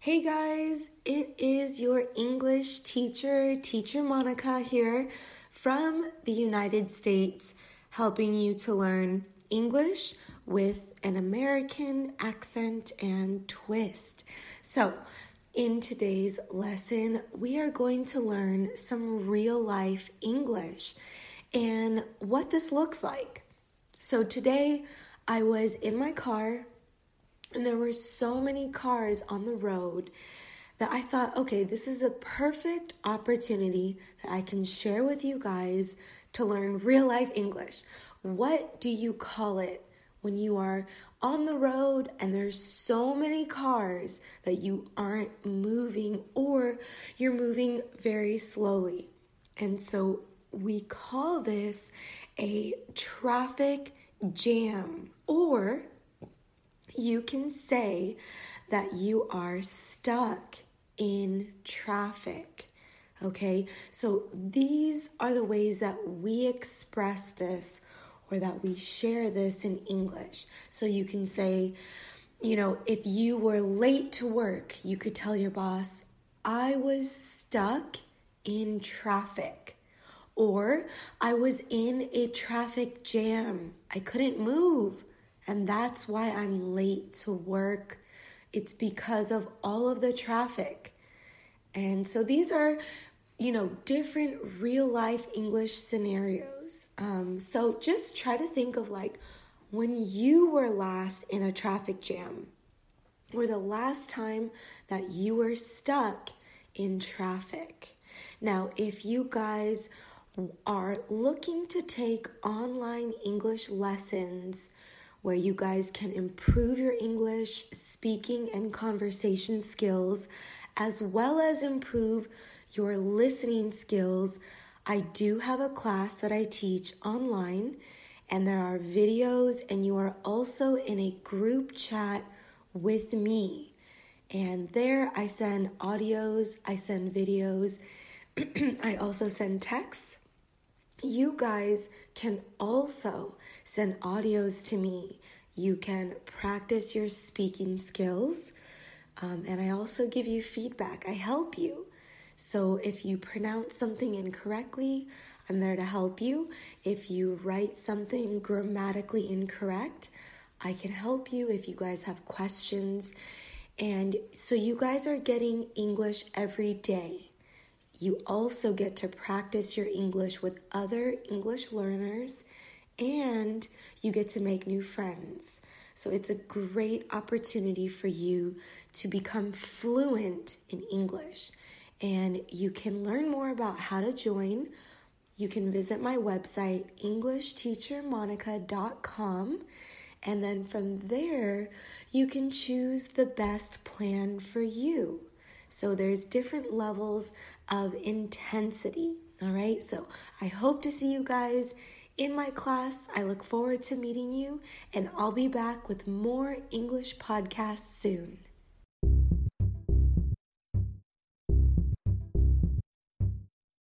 Hey guys, it is your English teacher, Teacher Monica here from the United States, helping you to learn English with an American accent and twist. So, in today's lesson, we are going to learn some real life English and what this looks like. So, today I was in my car and there were so many cars on the road that I thought, okay, this is a perfect opportunity that I can share with you guys to learn real life English. What do you call it when you are on the road and there's so many cars that you aren't moving or you're moving very slowly? And so we call this a traffic jam or you can say that you are stuck in traffic. Okay, so these are the ways that we express this or that we share this in English. So you can say, you know, if you were late to work, you could tell your boss, I was stuck in traffic. Or I was in a traffic jam. I couldn't move. And that's why I'm late to work. It's because of all of the traffic. And so these are, you know, different real life English scenarios. Um, so just try to think of like when you were last in a traffic jam or the last time that you were stuck in traffic. Now, if you guys are looking to take online English lessons, where you guys can improve your English speaking and conversation skills, as well as improve your listening skills. I do have a class that I teach online, and there are videos, and you are also in a group chat with me. And there I send audios, I send videos, I also send texts you guys can also send audios to me. You can practice your speaking skills. Um, and I also give you feedback. I help you. So if you pronounce something incorrectly, I'm there to help you. If you write something grammatically incorrect, I can help you if you guys have questions. And so you guys are getting English every day. You also get to practice your English with other English learners and you get to make new friends. So it's a great opportunity for you to become fluent in English. And you can learn more about how to join. You can visit my website, EnglishTeacherMonica.com. And then from there, you can choose the best plan for you. So there's different levels of intensity. All right. So I hope to see you guys in my class. I look forward to meeting you, and I'll be back with more English podcasts soon.